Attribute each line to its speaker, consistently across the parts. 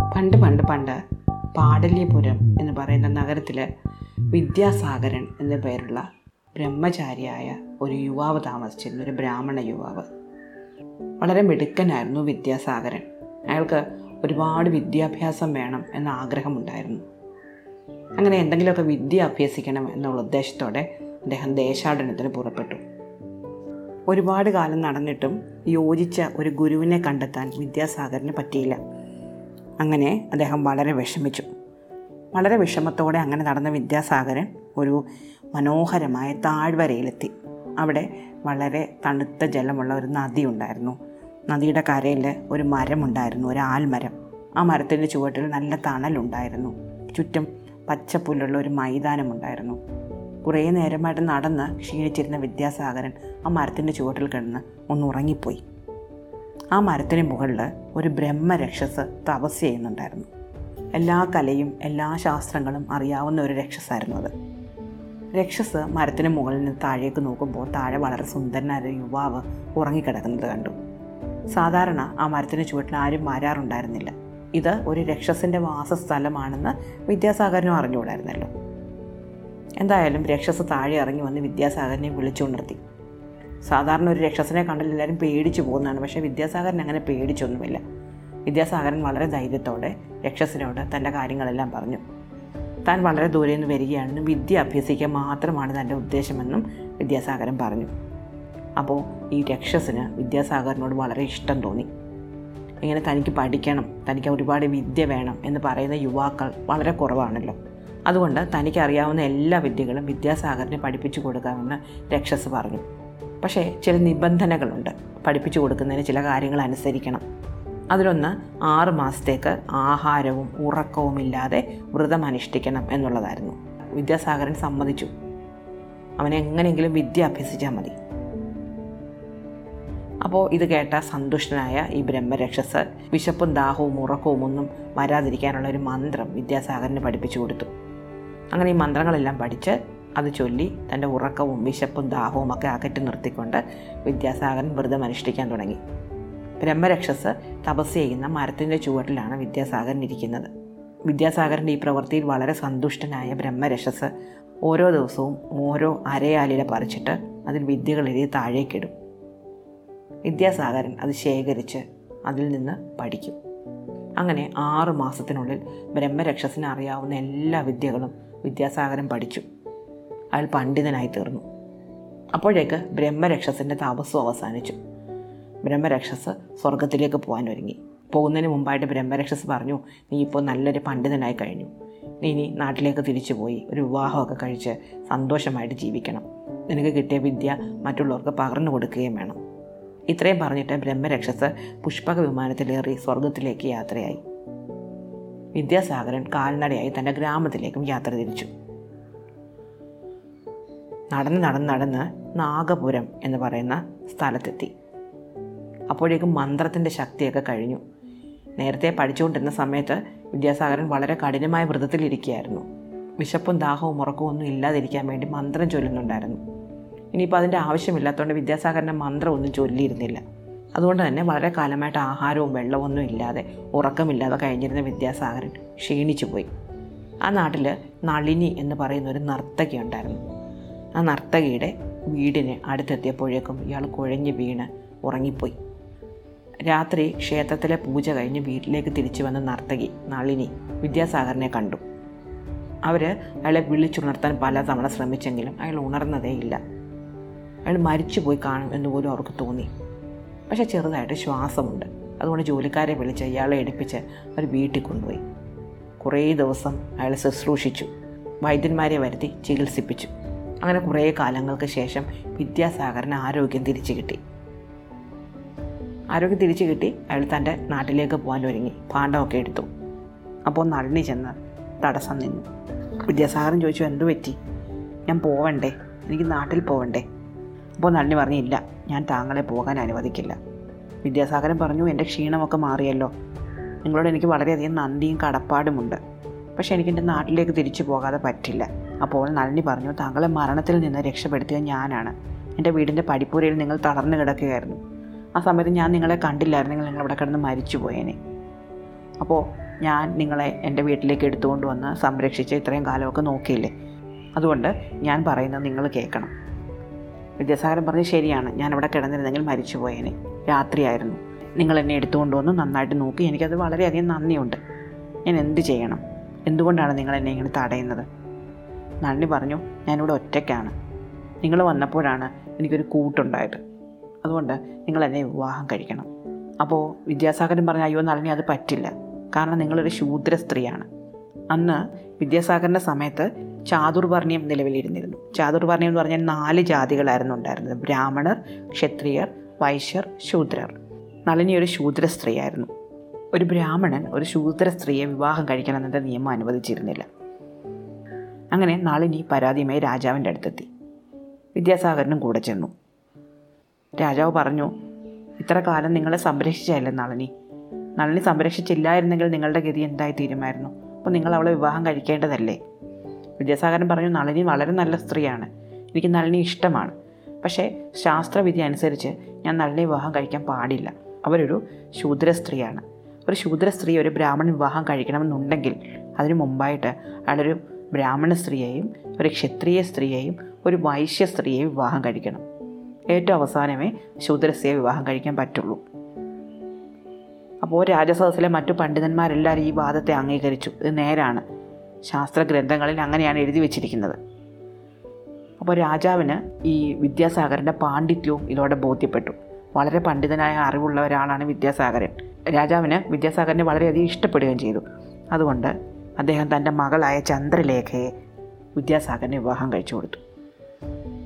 Speaker 1: പണ്ട് പണ്ട് പണ്ട് പാടല്യപുരം എന്ന് പറയുന്ന നഗരത്തിൽ വിദ്യാസാഗരൻ എന്ന പേരുള്ള ബ്രഹ്മചാരിയായ ഒരു യുവാവ് താമസിച്ചിരുന്ന ഒരു ബ്രാഹ്മണ യുവാവ്. വളരെ മിടുക്കനായിരുന്നു വിദ്യാസാഗരൻ. അയാൾക്ക് ഒരുപാട് വിദ്യാഭ്യാസം വേണം എന്ന ആഗ്രഹമുണ്ടായിരുന്നു. അങ്ങനെ എന്തെങ്കിലുമൊക്കെ വിദ്യ അഭ്യസിക്കണം എന്നുള്ള ഉദ്ദേശത്തോടെ അദ്ദേഹം ദേശാടനത്തിന് പുറപ്പെട്ടു. ഒരുപാട് കാലം നടന്നിട്ടും യോജിച്ച ഒരു ഗുരുവിനെ കണ്ടെത്താൻ വിദ്യാസാഗറിന് പറ്റിയില്ല. അങ്ങനെ അദ്ദേഹം വളരെ വിഷമിച്ചു. വളരെ വിഷമത്തോടെ അങ്ങനെ നടന്ന വിദ്യാസാഗരൻ ഒരു മനോഹരമായ താഴ്വരയിലെത്തി. അവിടെ വളരെ തണുത്ത ജലമുള്ള ഒരു നദി ഉണ്ടായിരുന്നു. നദിയുടെ കരയിൽ ഒരു മരമുണ്ടായിരുന്നു ഒരു ആൽമരം. ആ മരത്തിന്റെ ചുവട്ടിൽ നല്ല തണലുണ്ടായിരുന്നു. ചുറ്റും പച്ചപ്പുല്ലുള്ള ഒരു മൈതാനമുണ്ടായിരുന്നു കുറേ നേരമായിട്ട് നടന്ന് ക്ഷീണിച്ചിരുന്ന വിദ്യാസാഗരൻ ആ മരത്തിന്റെ ചുവട്ടിൽ കിടന്ന് ഒന്ന് ആ മരത്തിന് മുകളിൽ ഒരു ബ്രഹ്മരക്ഷസ് തപസ് ചെയ്യുന്നുണ്ടായിരുന്നു. എല്ലാ കലയും എല്ലാ ശാസ്ത്രങ്ങളും അറിയാവുന്ന ഒരു രക്ഷസായിരുന്നു അത്. രക്ഷസ് മരത്തിന് മുകളിൽ നിന്ന് താഴേക്ക് നോക്കുമ്പോൾ താഴെ വളരെ സുന്ദരനായ യുവാവ് ഉറങ്ങിക്കിടക്കുന്നത് കണ്ടു. സാധാരണ ആ മരത്തിന് ചുവട്ടിൽ ആരും വരാറുണ്ടായിരുന്നില്ല. ഇത് ഒരു രക്ഷസിന്റെ വാസസ്ഥലമാണെന്ന് വിദ്യാസാഗരനും അറിഞ്ഞുകൂടായിരുന്നല്ലോ. എന്തായാലും രക്ഷസ് താഴെ ഇറങ്ങി വന്ന് വിദ്യാസാഗരനെ വിളിച്ചുണർത്തി സാധാരണ ഒരു രക്ഷസനെ കണ്ടാൽ എല്ലാവരും പേടിച്ചു പോകുന്നതാണ്. പക്ഷേ വിദ്യാസാഗരൻ അങ്ങനെ പേടിച്ചൊന്നുമില്ല. വിദ്യാസാഗരൻ വളരെ ധൈര്യത്തോടെ രക്ഷസനോട് തന്റെ കാര്യങ്ങളെല്ലാം പറഞ്ഞു. താൻ വളരെ ദൂരെ നിന്ന് വരികയാണെന്നും വിദ്യ അഭ്യസിക്കുക മാത്രമാണ് തന്റെ ഉദ്ദേശമെന്നും വിദ്യാസാഗരൻ പറഞ്ഞു. അപ്പോൾ ഈ രക്ഷസിന് വിദ്യാസാഗറിനോട് വളരെ ഇഷ്ടം തോന്നി. ഇങ്ങനെ തനിക്ക് പഠിക്കണം തനിക്ക് ഒരുപാട് വിദ്യ വേണം എന്ന് പറയുന്ന യുവാക്കൾ വളരെ കുറവാണല്ലോ. അതുകൊണ്ട് തനിക്കറിയാവുന്ന എല്ലാ വിദ്യകളും വിദ്യാസാഗറിനെ പഠിപ്പിച്ചു കൊടുക്കാമെന്ന് രക്ഷസ് പറഞ്ഞു. പക്ഷേ ചില നിബന്ധനകളുണ്ട്. പഠിപ്പിച്ചു കൊടുക്കുന്നതിന് ചില കാര്യങ്ങൾ അനുസരിക്കണം. അതിലൊന്ന് ആറ് മാസത്തേക്ക് ആഹാരവും ഉറക്കവും ഇല്ലാതെ വ്രതം അനുഷ്ഠിക്കണം എന്നുള്ളതായിരുന്നു. വിദ്യാസാഗരൻ സമ്മതിച്ചു. അവനെ എങ്ങനെയെങ്കിലും വിദ്യ അഭ്യസിച്ചാൽ മതി. അപ്പോൾ ഇത് കേട്ട സന്തുഷ്ടനായ ഈ ബ്രഹ്മരക്ഷസ് വിശപ്പും ദാഹവും ഉറക്കവും ഒന്നും വരാതിരിക്കാനുള്ള ഒരു മന്ത്രം വിദ്യാസാഗരന് പഠിപ്പിച്ചു കൊടുത്തു. അങ്ങനെ ഈ മന്ത്രങ്ങളെല്ലാം പഠിച്ച് അത് ചൊല്ലി തന്റെ ഉറക്കവും വിശപ്പും ദാഹവും ഒക്കെ അകറ്റി നിർത്തിക്കൊണ്ട് വിദ്യാസാഗരൻ വ്രതം അനുഷ്ഠിക്കാൻ തുടങ്ങി. ബ്രഹ്മരക്ഷസ് തപസ് ചെയ്യുന്ന മരത്തിന്റെ ചുവട്ടിലാണ് വിദ്യാസാഗരൻ ഇരിക്കുന്നത്. വിദ്യാസാഗരന്റെ ഈ പ്രവൃത്തിയിൽ വളരെ സന്തുഷ്ടനായ ബ്രഹ്മരക്ഷസ് ഓരോ ദിവസവും ഓരോ അരയാലില പറിച്ചിട്ട് അതിൽ വിദ്യകൾ എഴുതി താഴേക്കിടും വിദ്യാസാഗരൻ അത് ശേഖരിച്ച് അതിൽ നിന്ന് പഠിക്കും. അങ്ങനെ ആറ് മാസത്തിനുള്ളിൽ ബ്രഹ്മരക്ഷസിന് അറിയാവുന്ന എല്ലാ വിദ്യകളും വിദ്യാസാഗരൻ പഠിച്ചു. അയാൾ പണ്ഡിതനായി തീർന്നു. അപ്പോഴേക്ക് ബ്രഹ്മരക്ഷസിന്റെ താപസ്സും അവസാനിച്ചു. ബ്രഹ്മരക്ഷസ് സ്വർഗത്തിലേക്ക് പോകാൻ ഒരുങ്ങി. പോകുന്നതിന് മുമ്പായിട്ട് ബ്രഹ്മരക്ഷസ് പറഞ്ഞു നീ ഇപ്പോൾ നല്ലൊരു പണ്ഡിതനായി കഴിഞ്ഞു. നീ ഇനി നാട്ടിലേക്ക് തിരിച്ചു പോയി. ഒരു വിവാഹമൊക്കെ കഴിച്ച് സന്തോഷമായിട്ട് ജീവിക്കണം. നിനക്ക് കിട്ടിയ വിദ്യ മറ്റുള്ളവർക്ക് പകർന്നു കൊടുക്കുകയും വേണം. ഇത്രയും പറഞ്ഞിട്ട് ബ്രഹ്മരക്ഷസ് പുഷ്പക വിമാനത്തിലേറി സ്വർഗത്തിലേക്ക് യാത്രയായി. വിദ്യാസാഗരൻ കാൽനടയായി തന്റെ ഗ്രാമത്തിലേക്കും യാത്ര തിരിച്ചു. നടന്ന് നടന്ന് നടന്ന് നാഗപുരം എന്ന് പറയുന്ന സ്ഥലത്തെത്തി. അപ്പോഴേക്കും മന്ത്രത്തിന്റെ ശക്തിയൊക്കെ കഴിഞ്ഞു. നേരത്തെ പഠിച്ചുകൊണ്ടിരുന്ന സമയത്ത് വിദ്യാസാഗരൻ വളരെ കഠിനമായ വ്രതത്തിലിരിക്കുകയായിരുന്നു വിശപ്പും ദാഹവും ഉറക്കവും ഒന്നും ഇല്ലാതിരിക്കാൻ വേണ്ടി മന്ത്രം ചൊല്ലുന്നുണ്ടായിരുന്നു. ഇനിയിപ്പോൾ അതിന്റെ ആവശ്യമില്ലാത്തതുകൊണ്ട് വിദ്യാസാഗരന്റെ മന്ത്രം ഒന്നും ചൊല്ലിയിരുന്നില്ല. അതുകൊണ്ട് തന്നെ വളരെ കാലമായിട്ട് ആഹാരവും വെള്ളവും ഒന്നും ഇല്ലാതെ ഉറക്കമില്ലാതെ കഴിഞ്ഞിരുന്ന വിദ്യാസാഗരൻ ക്ഷീണിച്ചു പോയി ആ നാട്ടിൽ നളിനി എന്ന് പറയുന്ന ഒരു നർത്തകി ഉണ്ടായിരുന്നു ആ നർത്തകിയുടെ വീടിന് അടുത്തെത്തിയപ്പോഴേക്കും ഇയാൾ കുഴഞ്ഞ് വീണ് ഉറങ്ങിപ്പോയി. രാത്രി ക്ഷേത്രത്തിലെ പൂജ കഴിഞ്ഞ് വീട്ടിലേക്ക് തിരിച്ചു വന്ന നർത്തകി നളിനി വിദ്യാസാഗറിനെ കണ്ടു. അവർ അയാളെ വിളിച്ചുണർത്താൻ പലതവണ ശ്രമിച്ചെങ്കിലും അയാൾ ഉണർന്നതേയില്ല. അയാൾ മരിച്ചുപോയി കാണും എന്ന് പോലും അവർക്ക് തോന്നി. പക്ഷെ ചെറുതായിട്ട് ശ്വാസമുണ്ട്. അതുകൊണ്ട് ജോലിക്കാരെ വിളിച്ച് ഇയാളെ എടുപ്പിച്ച് അവർ വീട്ടിൽ കൊണ്ടുപോയി. കുറേ ദിവസം അയാൾ ശുശ്രൂഷിച്ചു. വൈദ്യന്മാരെ വരുത്തി ചികിത്സിപ്പിച്ചു. അങ്ങനെ കുറേ കാലങ്ങൾക്ക് ശേഷം വിദ്യാസാഗറിന് ആരോഗ്യം തിരിച്ചു കിട്ടി. ആരോഗ്യം തിരിച്ചു കിട്ടി അയാൾ തന്റെ നാട്ടിലേക്ക് പോകാൻ ഒരുങ്ങി പാണ്ഡവൊക്കെ എടുത്തു. അപ്പോൾ നളിനി ചെന്ന് തടസ്സം നിന്നു. വിദ്യാസാഗരൻ ചോദിച്ചു എന്തു പറ്റി? ഞാൻ പോവണ്ടേ? എനിക്ക് നാട്ടിൽ പോവണ്ടേ? അപ്പോൾ നളിനി പറഞ്ഞില്ല ഞാൻ താങ്കളെ പോകാൻ അനുവദിക്കില്ല. വിദ്യാസാഗരൻ പറഞ്ഞു എന്റെ ക്ഷീണമൊക്കെ മാറിയല്ലോ. നിങ്ങളോട് എനിക്ക് വളരെയധികം നന്ദിയും കടപ്പാടുമുണ്ട്. പക്ഷേ എനിക്ക് എന്റെ നാട്ടിലേക്ക് തിരിച്ചു പോകാതെ പറ്റില്ല. അപ്പോൾ നളിനി പറഞ്ഞു താങ്കളെ മരണത്തിൽ നിന്ന് രക്ഷപ്പെടുത്തിയ ഞാനാണ്. എന്റെ വീടിന്റെ പടിപ്പുരയിൽ നിങ്ങൾ തളർന്നു കിടക്കുകയായിരുന്നു. ആ സമയത്ത് ഞാൻ നിങ്ങളെ കണ്ടില്ലായിരുന്നു. നിങ്ങൾ ഇവിടെ കിടന്ന് മരിച്ചു പോയേനെ അപ്പോൾ ഞാൻ നിങ്ങളെ എന്റെ വീട്ടിലേക്ക് എടുത്തുകൊണ്ട് വന്ന് സംരക്ഷിച്ച് ഇത്രയും കാലമൊക്കെ നോക്കിയില്ലേ? അതുകൊണ്ട് ഞാൻ പറയുന്നത് നിങ്ങൾ കേൾക്കണം. വിദ്യാസാഗരൻ പറഞ്ഞ് ശരിയാണ്. ഞാൻ അവിടെ കിടന്നിരുന്നെങ്കിൽ മരിച്ചു പോയേനെ രാത്രിയായിരുന്നു. നിങ്ങൾ എന്നെ എടുത്തുകൊണ്ട് വന്ന് നന്നായിട്ട് നോക്കി. എനിക്കത് വളരെയധികം നന്ദിയുണ്ട്. ഞാൻ എന്ത് ചെയ്യണം? എന്തുകൊണ്ടാണ് നിങ്ങൾ എന്നെ ഇങ്ങനെ തടയുന്നത്? നന്ദി പറഞ്ഞു ഞാനിവിടെ ഒറ്റയ്ക്കാണ്. നിങ്ങൾ വന്നപ്പോഴാണ് എനിക്കൊരു കൂട്ടുണ്ടായത്. അതുകൊണ്ട് നിങ്ങൾ എന്നെ വിവാഹം കഴിക്കണം. അപ്പോൾ വിദ്യാസാഗരൻ പറഞ്ഞു അയ്യോ നളിനി അത് പറ്റില്ല. കാരണം നിങ്ങളൊരു ശൂദ്ര സ്ത്രീയാണ്. അന്ന് വിദ്യാസാഗറിന്റെ സമയത്ത് ചാതുർവർണ്യം നിലവിലിരുന്നിരുന്നു. ചാതുർവർണ്യം എന്ന് പറഞ്ഞാൽ നാല് ജാതികളായിരുന്നു ഉണ്ടായിരുന്നത്. ബ്രാഹ്മണർ ക്ഷത്രിയർ വൈശ്യർ ശൂദ്രർ. നളിനി ഒരു ശൂദ്ര സ്ത്രീയായിരുന്നു. ഒരു ബ്രാഹ്മണൻ ഒരു ശൂദ്ര സ്ത്രീയെ വിവാഹം കഴിക്കണമെന്നതിന്റെ നിയമം അനുവദിച്ചിരുന്നില്ല. അങ്ങനെ നളിനി പരാതിയുമായി രാജാവിന്റെ അടുത്തെത്തി. വിദ്യാസാഗരനും കൂടെ ചെന്നു. രാജാവ് പറഞ്ഞു ഇത്ര കാലം നിങ്ങളെ സംരക്ഷിച്ചല്ലേ നളിനി? നളിനി സംരക്ഷിച്ചില്ലായിരുന്നെങ്കിൽ നിങ്ങളുടെ ഗതി എന്തായി തീരുമായിരുന്നു? അപ്പോൾ നിങ്ങൾ അവളെ വിവാഹം കഴിക്കേണ്ടതല്ലേ? വിദ്യാസാഗരൻ പറഞ്ഞു നളിനി വളരെ നല്ല സ്ത്രീയാണ്. എനിക്ക് നളിനി ഇഷ്ടമാണ്. പക്ഷേ ശാസ്ത്രവിധി അനുസരിച്ച് ഞാൻ നളിനി വിവാഹം കഴിക്കാൻ പാടില്ല. അവരൊരു ശൂദ്ര സ്ത്രീയാണ്. ഒരു ശൂദ്ര സ്ത്രീ ഒരു ബ്രാഹ്മണൻ വിവാഹം കഴിക്കണമെന്നുണ്ടെങ്കിൽ അതിനു മുമ്പായിട്ട് അയാളൊരു ബ്രാഹ്മണ സ്ത്രീയെയും ഒരു ക്ഷത്രിയ സ്ത്രീയെയും ഒരു വൈശ്യ സ്ത്രീയെയും വിവാഹം കഴിക്കണം. ഏറ്റവും അവസാനമേ ശൂദ്രസ്ത്രീയെ വിവാഹം കഴിക്കാൻ പറ്റുള്ളൂ. അപ്പോൾ രാജസദസ്സിലെ മറ്റു പണ്ഡിതന്മാരെല്ലാവരും ഈ വാദത്തെ അംഗീകരിച്ചു. ഇത് നേരാണ്. ശാസ്ത്ര ഗ്രന്ഥങ്ങളിൽ അങ്ങനെയാണ് എഴുതി വെച്ചിരിക്കുന്നത്. അപ്പോൾ രാജാവിന് ഈ വിദ്യാസാഗരന്റെ പാണ്ഡിത്യവും ഇതോടെ ബോധ്യപ്പെട്ടു. വളരെ പണ്ഡിതനായ അറിവുള്ള ഒരാളാണ് വിദ്യാസാഗരൻ. രാജാവിന് വിദ്യാസാഗരനെ വളരെയധികം ഇഷ്ടപ്പെടുകയും ചെയ്തു. അതുകൊണ്ട് അദ്ദേഹം തന്റെ മകളായ ചന്ദ്രലേഖയെ വിദ്യാസാഗറിന് വിവാഹം കഴിച്ചു കൊടുത്തു.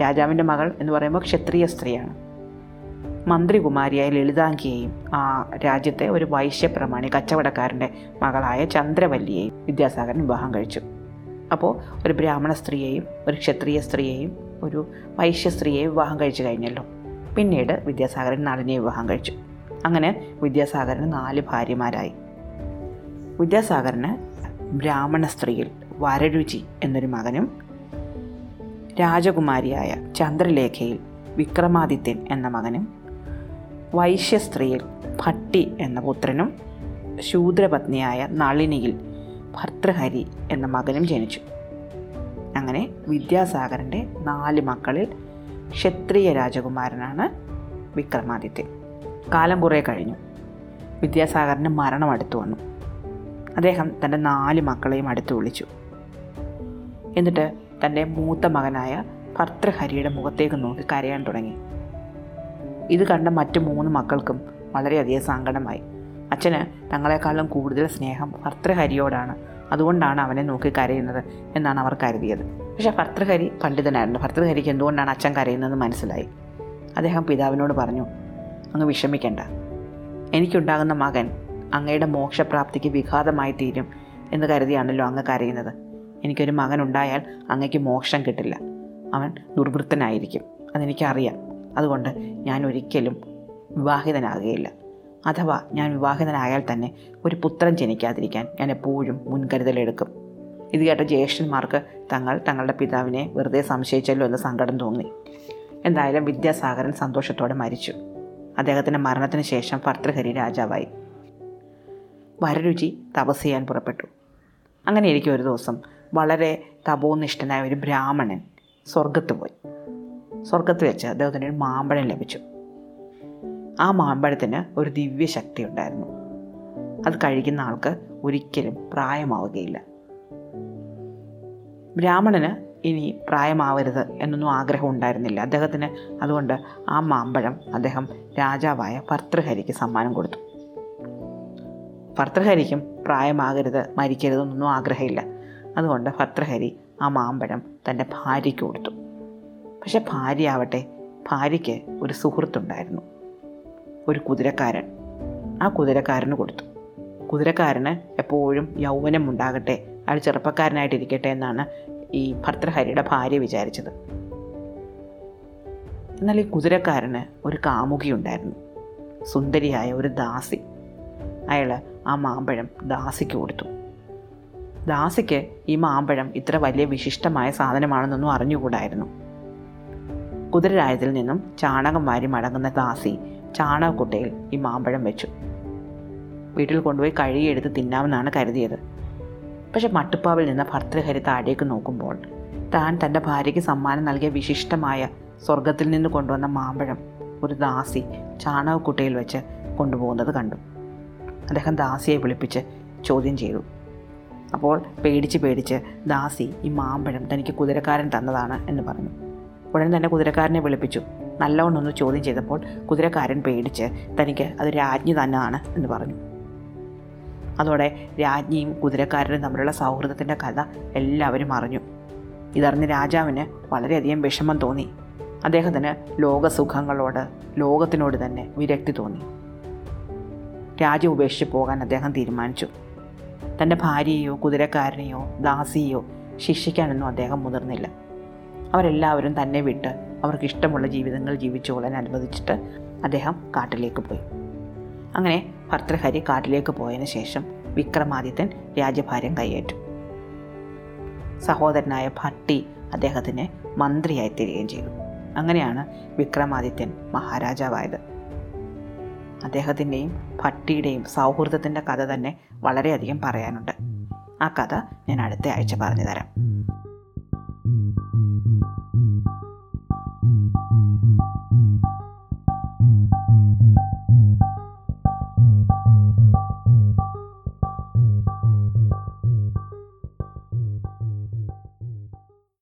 Speaker 1: രാജാവിന്റെ മകൾ എന്ന് പറയുമ്പോൾ ക്ഷത്രിയ സ്ത്രീയാണ്. മന്ത്രികുമാരിയായ ലളിതാംഗിയെയും ആ രാജ്യത്തെ ഒരു വൈശ്യപ്രമാണി കച്ചവടക്കാരന്റെ മകളായ ചന്ദ്രവല്ലിയെയും വിദ്യാസാഗരൻ വിവാഹം കഴിച്ചു. അപ്പോൾ ഒരു ബ്രാഹ്മണ സ്ത്രീയെയും ഒരു ക്ഷത്രിയ സ്ത്രീയെയും ഒരു വൈശ്യ സ്ത്രീയെയും വിവാഹം കഴിച്ചു കഴിഞ്ഞല്ലോ. പിന്നീട് വിദ്യാസാഗരൻ നളിനെ വിവാഹം കഴിച്ചു. അങ്ങനെ വിദ്യാസാഗരന് നാല് ഭാര്യമാരായി. വിദ്യാസാഗരന് ബ്രാഹ്മണ സ്ത്രീയിൽ വരരുചി എന്നൊരു മകനും രാജകുമാരിയായ ചന്ദ്രലേഖയിൽ വിക്രമാദിത്യൻ എന്ന മകനും വൈശ്യ സ്ത്രീയിൽ ഭട്ടി എന്ന പുത്രനും ശൂദ്രപത്നിയായ നളിനിയിൽ ഭർത്തൃഹരി എന്ന മകനും ജനിച്ചു. അങ്ങനെ വിദ്യാസാഗരന്റെ നാല് മക്കളിൽ ക്ഷത്രിയ രാജകുമാരനാണ് വിക്രമാദിത്യൻ. കാലം കുറേ കഴിഞ്ഞു. വിദ്യാസാഗറിന് മരണം അടുത്തു വന്നു. അദ്ദേഹം തന്റെ നാല് മക്കളെയും അടുത്ത് വിളിച്ചു. എന്നിട്ട് തന്റെ മൂത്ത മകനായ ഭർത്തൃഹരിയുടെ മുഖത്തേക്ക് നോക്കി കരയാൻ തുടങ്ങി. ഇത് കണ്ട മറ്റ് മൂന്ന് മക്കൾക്കും വളരെയധികം സങ്കടമായി. അച്ഛന് തങ്ങളെക്കാളും കൂടുതൽ സ്നേഹം ഭർത്തൃഹരിയോടാണ് അതുകൊണ്ടാണ് അവനെ നോക്കി കരയുന്നത് എന്നാണ് അവർ കരുതിയത്. പക്ഷേ ഭർത്തൃഹരി പണ്ഡിതനായിരുന്നു. ഭർത്തൃഹരിക്ക് എന്തുകൊണ്ടാണ് അച്ഛൻ കരയുന്നതെന്ന് മനസ്സിലായി. അദ്ദേഹം പിതാവിനോട് പറഞ്ഞു അങ്ങ് വിഷമിക്കേണ്ട. എനിക്കുണ്ടാകുന്ന മകൻ അങ്ങയുടെ മോക്ഷപ്രാപ്തിക്ക് വിഘാതമായി തീരും എന്ന് കരുതിയാണല്ലോ അങ്ങ് കരയുന്നത്. എനിക്കൊരു മകൻ ഉണ്ടായാൽ അങ്ങയ്ക്ക് മോക്ഷം കിട്ടില്ല. അവൻ ദുർവൃത്തനായിരിക്കും. അതെനിക്കറിയാം. അതുകൊണ്ട് ഞാൻ ഒരിക്കലും വിവാഹിതനാകുകയില്ല. അഥവാ ഞാൻ വിവാഹിതനായാൽ തന്നെ ഒരു പുത്രൻ ജനിക്കാതിരിക്കാൻ ഞാൻ എപ്പോഴും മുൻകരുതലെടുക്കും. ഇത് കേട്ട ജ്യേഷ്ഠന്മാർക്ക് തങ്ങൾ തങ്ങളുടെ പിതാവിനെ വെറുതെ സംശയിച്ചല്ലോ എന്ന് സങ്കടം തോന്നി. എന്തായാലും വിദ്യാസാഗരൻ സന്തോഷത്തോടെ മരിച്ചു. അദ്ദേഹത്തിന്റെ മരണത്തിന് ശേഷം ഭർത്തൃഹരി രാജാവായി. വരരുചി തപസ് ചെയ്യാൻ പുറപ്പെട്ടു. അങ്ങനെ എനിക്ക് ഒരു ദിവസം വളരെ തപോനിഷ്ഠനായ ഒരു ബ്രാഹ്മണൻ സ്വർഗത്ത് പോയി. സ്വർഗത്ത് വെച്ച് അദ്ദേഹത്തിന് ഒരു മാമ്പഴം ലഭിച്ചു. ആ മാമ്പഴത്തിന് ഒരു ദിവ്യശക്തി ഉണ്ടായിരുന്നു. അത് കഴിക്കുന്ന ആൾക്ക് ഒരിക്കലും പ്രായമാവുകയില്ല. ബ്രാഹ്മണന് ഇനി പ്രായമാവരുത് എന്നൊന്നും ആഗ്രഹം ഉണ്ടായിരുന്നില്ല. അദ്ദേഹത്തിന് അതുകൊണ്ട് ആ മാമ്പഴം അദ്ദേഹം രാജാവായ ഭർത്തൃഹരിക്ക് സമ്മാനം കൊടുത്തു. ഭർത്തൃഹരിക്കും. പ്രായമാകരുത് മരിക്കരുതെന്നൊന്നും ആഗ്രഹമില്ല. അതുകൊണ്ട് ഭർത്തൃഹരി ആ മാമ്പഴം തന്റെ ഭാര്യയ്ക്ക് കൊടുത്തു. പക്ഷെ ഭാര്യ ആവട്ടെ ഭാര്യയ്ക്ക് ഒരു സുഹൃത്തുണ്ടായിരുന്നു. ഒരു കുതിരക്കാരൻ. ആ കുതിരക്കാരന് കൊടുത്തു. കുതിരക്കാരന് എപ്പോഴും യൗവനം ഉണ്ടാകട്ടെ അയാൾ ചെറുപ്പക്കാരനായിട്ടിരിക്കട്ടെ എന്നാണ് ഈ ഭർത്തൃഹരിയുടെ ഭാര്യ വിചാരിച്ചത്. എന്നാൽ ഈ കുതിരക്കാരന് ഒരു കാമുകിയുണ്ടായിരുന്നു സുന്ദരിയായ ഒരു ദാസി. അയാൾ ആ മാമ്പഴം ദാസിക്ക് കൊടുത്തു. ദാസിക്ക് ഈ മാമ്പഴം ഇത്ര വലിയ വിശിഷ്ടമായ സാധനമാണെന്നൊന്നും അറിഞ്ഞുകൂടായിരുന്നു. കുതിരരായതിൽ നിന്നും ചാണകം വാരി മടങ്ങുന്ന ദാസി ചാണകക്കുട്ടയിൽ ഈ മാമ്പഴം വെച്ചു. വീട്ടിൽ കൊണ്ടുപോയി കഴുകിയെടുത്ത് തിന്നാമെന്നാണ് കരുതിയത്. പക്ഷെ മട്ടുപ്പാവിൽ നിന്ന് ഭർത്തൃഹരി താഴേക്ക് നോക്കുമ്പോൾ താൻ തന്റെ ഭാര്യയ്ക്ക് സമ്മാനം നൽകിയ വിശിഷ്ടമായ സ്വർഗത്തിൽ നിന്ന് കൊണ്ടുവന്ന മാമ്പഴം ഒരു ദാസി ചാണകക്കുട്ടയിൽ വെച്ച് കൊണ്ടുപോകുന്നത് കണ്ടു. അദ്ദേഹം ദാസിയെ വിളിപ്പിച്ച് ചോദ്യം ചെയ്തു. അപ്പോൾ പേടിച്ച് പേടിച്ച് ദാസി ഈ മാമ്പഴം തനിക്ക് കുതിരക്കാരൻ തന്നതാണ് എന്ന് പറഞ്ഞു. ഉടനെ തന്നെ കുതിരക്കാരനെ വിളിപ്പിച്ചു. നല്ലവണ്ണൊന്ന് ചോദ്യം ചെയ്തപ്പോൾ കുതിരക്കാരൻ പേടിച്ച് തനിക്ക് അത് രാജ്ഞി തന്നെയാണ് എന്ന് പറഞ്ഞു. അതോടെ രാജ്ഞിയും കുതിരക്കാരനും തമ്മിലുള്ള സൗഹൃദത്തിന്റെ കഥ എല്ലാവരും അറിഞ്ഞു. ഇതറിഞ്ഞ് രാജാവിന് വളരെയധികം വിഷമം തോന്നി. അദ്ദേഹത്തിന് ലോകസുഖങ്ങളോട് ലോകത്തിനോട് തന്നെ വിരക്തി തോന്നി. രാജ്യം ഉപേക്ഷിച്ച് പോകാൻ അദ്ദേഹം തീരുമാനിച്ചു. തന്റെ ഭാര്യയെയോ കുതിരക്കാരനെയോ ദാസിയെയോ ശിക്ഷിക്കാനൊന്നും അദ്ദേഹം മുതിർന്നില്ല. അവരെല്ലാവരും തന്നെ വിട്ട് അവർക്ക് ഇഷ്ടമുള്ള ജീവിതങ്ങൾ ജീവിച്ചുകൊള്ളാൻ അനുവദിച്ചിട്ട് അദ്ദേഹം കാട്ടിലേക്ക് പോയി. അങ്ങനെ ഭർത്തൃഹരി കാട്ടിലേക്ക് പോയതിനു ശേഷം വിക്രമാദിത്യൻ രാജ്യഭാരം കൈയേറ്റു സഹോദരനായ ഭട്ടി അദ്ദേഹത്തിന് മന്ത്രിയായി തീരുകയും ചെയ്തു. അങ്ങനെയാണ് വിക്രമാദിത്യൻ മഹാരാജാവായത്. അദ്ദേഹത്തിന്റെയും ഭട്ടിയുടെയും സൗഹൃദത്തിന്റെ കഥ തന്നെ വളരെയധികം പറയാനുണ്ട്. ആ കഥ ഞാൻ അടുത്ത ആഴ്ച പറഞ്ഞു തരാം.